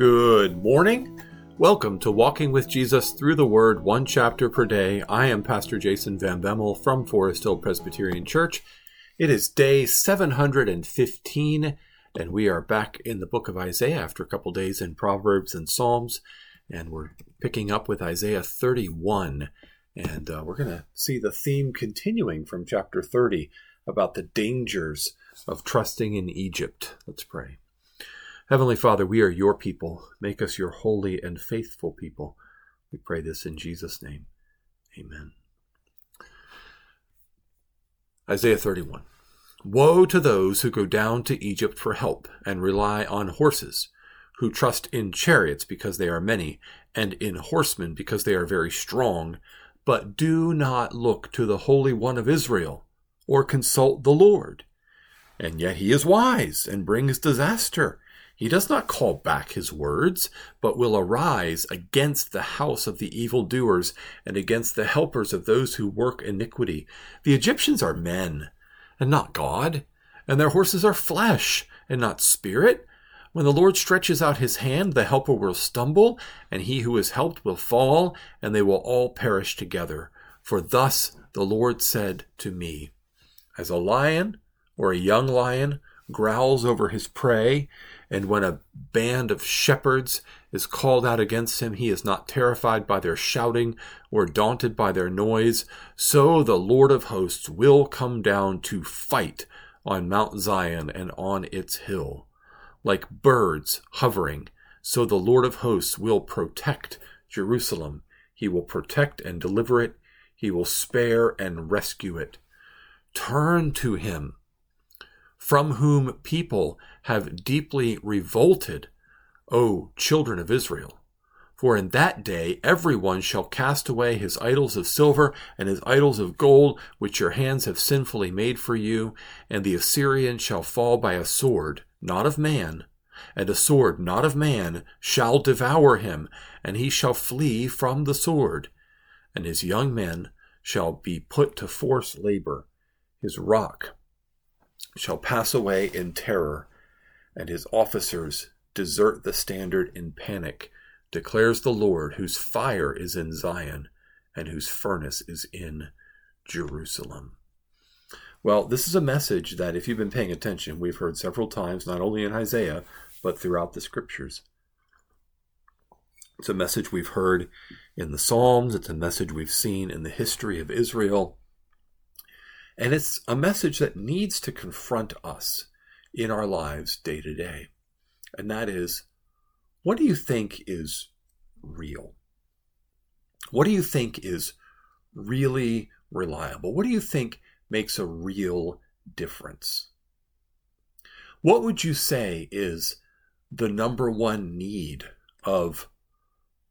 Good morning. Welcome to Walking with Jesus Through the Word, one chapter per day. I am Pastor Jason Van Bemmel from Forest Hill Presbyterian Church. It is day 715, and we are back in the book of Isaiah after a couple days in Proverbs and Psalms, and we're picking up with Isaiah 31. And uh, we're going to see the theme continuing from chapter 30 about the dangers of trusting in Egypt. Let's pray. Heavenly Father, we are your people. Make us your holy and faithful people. We pray this in Jesus' name. Amen. Isaiah 31. Woe to those who go down to Egypt for help and rely on horses, who trust in chariots because they are many, and in horsemen because they are very strong, but do not look to the Holy One of Israel or consult the Lord. And yet he is wise and brings disaster he does not call back his words, but will arise against the house of the evildoers and against the helpers of those who work iniquity. The Egyptians are men, and not God, and their horses are flesh, and not spirit. When the Lord stretches out his hand, the helper will stumble, and he who is helped will fall, and they will all perish together. For thus the Lord said to me, As a lion or a young lion growls over his prey, and when a band of shepherds is called out against him, he is not terrified by their shouting or daunted by their noise. So the Lord of hosts will come down to fight on Mount Zion and on its hill. Like birds hovering, so the Lord of hosts will protect Jerusalem. He will protect and deliver it. He will spare and rescue it. Turn to him from whom people have deeply revolted, O children of Israel. For in that day everyone shall cast away his idols of silver and his idols of gold, which your hands have sinfully made for you, and the Assyrian shall fall by a sword, not of man, and a sword not of man shall devour him, and he shall flee from the sword, and his young men shall be put to forced labor. His rock shall pass away in terror, and his officers desert the standard in panic, declares the Lord, whose fire is in Zion and whose furnace is in Jerusalem. Well, this is a message that, if you've been paying attention, we've heard several times, not only in Isaiah, but throughout the scriptures. It's a message we've heard in the Psalms, it's a message we've seen in the history of Israel. And it's a message that needs to confront us in our lives day to day. And that is what do you think is real? What do you think is really reliable? What do you think makes a real difference? What would you say is the number one need of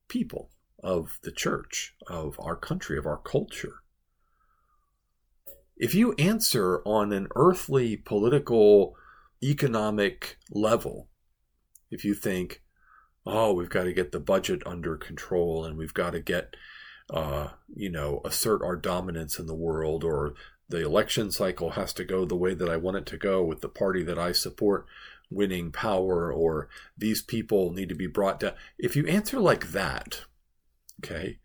people, of the church, of our country, of our culture? if you answer on an earthly political economic level if you think oh we've got to get the budget under control and we've got to get uh, you know assert our dominance in the world or the election cycle has to go the way that i want it to go with the party that i support winning power or these people need to be brought down if you answer like that okay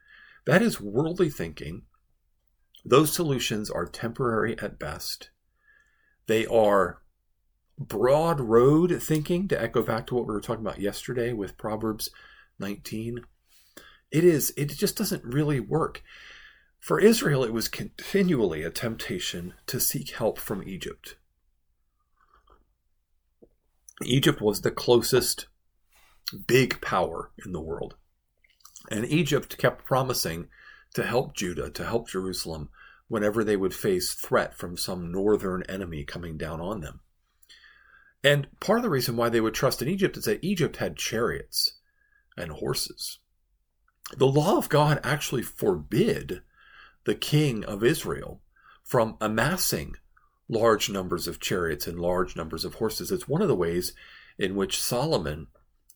that is worldly thinking those solutions are temporary at best. They are broad road thinking, to echo back to what we were talking about yesterday with Proverbs 19. It is, it just doesn't really work. For Israel, it was continually a temptation to seek help from Egypt. Egypt was the closest big power in the world. And Egypt kept promising to help Judah, to help Jerusalem, whenever they would face threat from some northern enemy coming down on them. And part of the reason why they would trust in Egypt is that Egypt had chariots and horses. The law of God actually forbid the king of Israel from amassing large numbers of chariots and large numbers of horses. It's one of the ways in which Solomon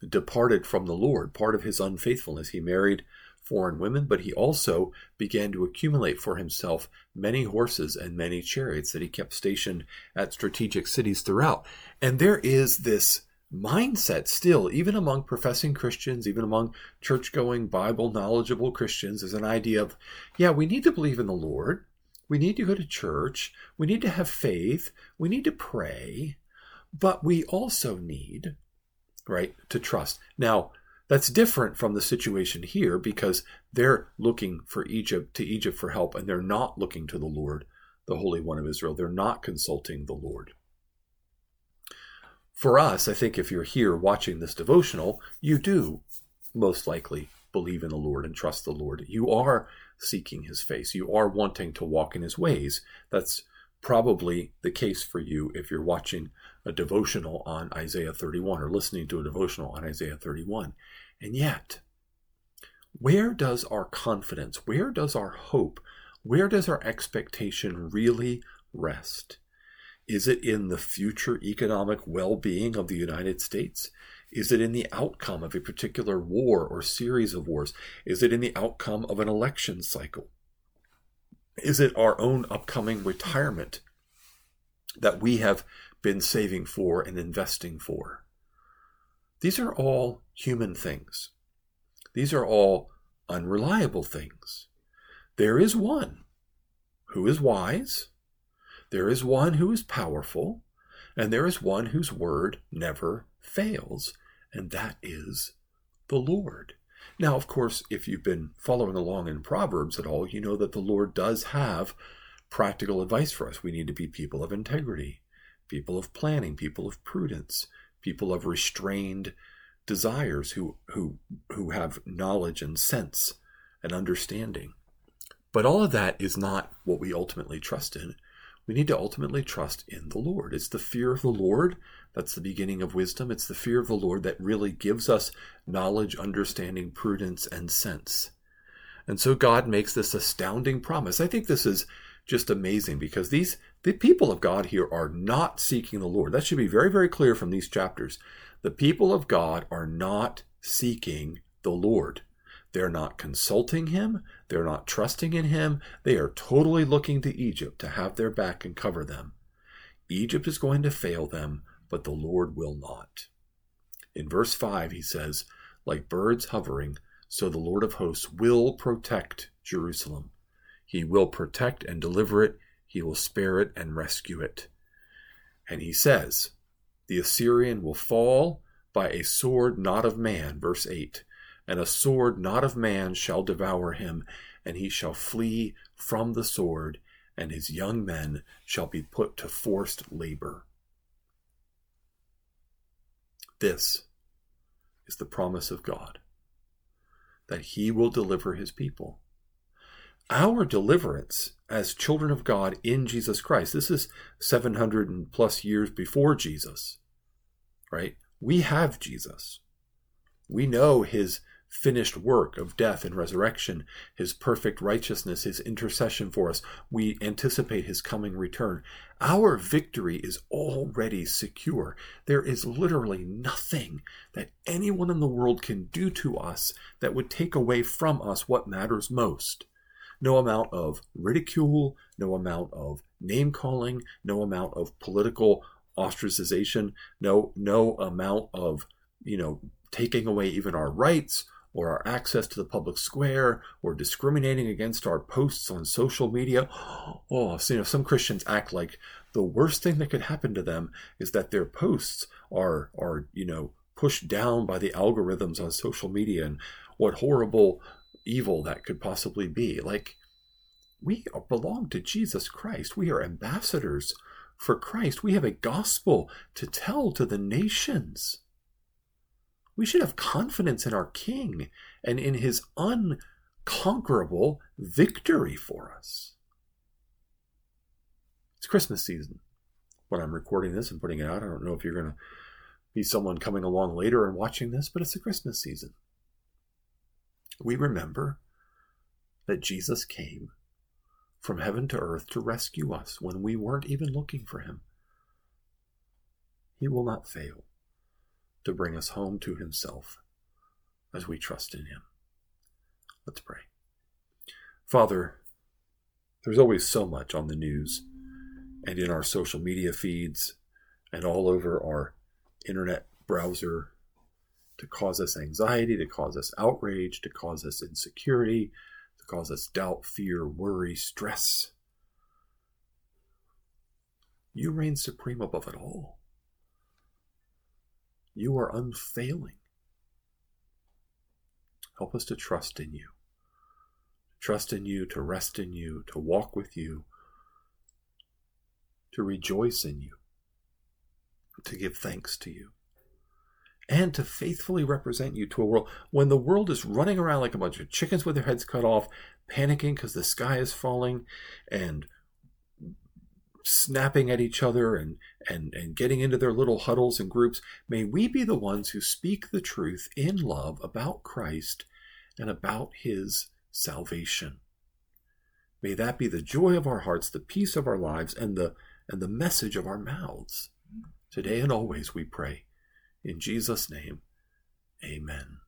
departed from the Lord, part of his unfaithfulness. He married foreign women, but he also began to accumulate for himself many horses and many chariots that he kept stationed at strategic cities throughout. And there is this mindset still, even among professing Christians, even among church going, Bible knowledgeable Christians, is an idea of, yeah, we need to believe in the Lord. We need to go to church. We need to have faith. We need to pray. But we also need, right, to trust. Now, that's different from the situation here because they're looking for Egypt to Egypt for help and they're not looking to the Lord, the Holy One of Israel. They're not consulting the Lord. For us, I think if you're here watching this devotional, you do most likely believe in the Lord and trust the Lord. You are seeking his face. You are wanting to walk in his ways. That's probably the case for you if you're watching a devotional on Isaiah 31 or listening to a devotional on Isaiah 31. And yet, where does our confidence, where does our hope, where does our expectation really rest? Is it in the future economic well being of the United States? Is it in the outcome of a particular war or series of wars? Is it in the outcome of an election cycle? Is it our own upcoming retirement that we have been saving for and investing for? These are all human things. These are all unreliable things. There is one who is wise, there is one who is powerful, and there is one whose word never fails, and that is the Lord. Now, of course, if you've been following along in Proverbs at all, you know that the Lord does have practical advice for us. We need to be people of integrity, people of planning, people of prudence, people of restrained desires who who who have knowledge and sense and understanding. But all of that is not what we ultimately trust in. We need to ultimately trust in the Lord. It's the fear of the Lord that's the beginning of wisdom. It's the fear of the Lord that really gives us knowledge, understanding, prudence, and sense. And so God makes this astounding promise. I think this is just amazing because these the people of God here are not seeking the Lord. That should be very, very clear from these chapters. The people of God are not seeking the Lord. They're not consulting him. They're not trusting in him. They are totally looking to Egypt to have their back and cover them. Egypt is going to fail them, but the Lord will not. In verse 5, he says, Like birds hovering, so the Lord of hosts will protect Jerusalem. He will protect and deliver it, he will spare it and rescue it. And he says, The Assyrian will fall by a sword not of man, verse 8, and a sword not of man shall devour him, and he shall flee from the sword, and his young men shall be put to forced labor. This is the promise of God that he will deliver his people our deliverance as children of God in Jesus Christ. This is 700 and plus years before Jesus, right? We have Jesus. We know his finished work of death and resurrection, his perfect righteousness, his intercession for us. We anticipate his coming return. Our victory is already secure. There is literally nothing that anyone in the world can do to us that would take away from us what matters most no amount of ridicule, no amount of name calling, no amount of political ostracization, no no amount of you know taking away even our rights or our access to the public square or discriminating against our posts on social media. Oh, so, you know, some Christians act like the worst thing that could happen to them is that their posts are are you know pushed down by the algorithms on social media and what horrible evil that could possibly be. Like, we belong to Jesus Christ. We are ambassadors for Christ. We have a gospel to tell to the nations. We should have confidence in our King and in his unconquerable victory for us. It's Christmas season when I'm recording this and putting it out. I don't know if you're going to be someone coming along later and watching this, but it's a Christmas season we remember that Jesus came from heaven to earth to rescue us when we weren't even looking for him. He will not fail to bring us home to himself as we trust in him. Let's pray. Father, there's always so much on the news and in our social media feeds and all over our internet browser to cause us anxiety, to cause us outrage, to cause us insecurity, to cause us doubt, fear, worry, stress. You reign supreme above it all. You are unfailing. Help us to trust in you. Trust in you, to rest in you, to walk with you, to rejoice in you, to give thanks to you, and to faithfully represent you to a world when the world is running around like a bunch of chickens with their heads cut off, panicking because the sky is falling, and snapping at each other and, and, and getting into their little huddles and groups. May we be the ones who speak the truth in love about Christ and about his salvation. May that be the joy of our hearts, the peace of our lives, and the, and the message of our mouths. Today and always we pray. In Jesus' name, amen.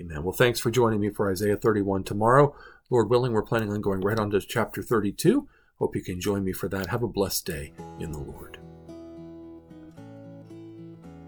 Amen. Well, thanks for joining me for Isaiah 31 tomorrow. Lord willing, we're planning on going right on to chapter 32. Hope you can join me for that. Have a blessed day in the Lord.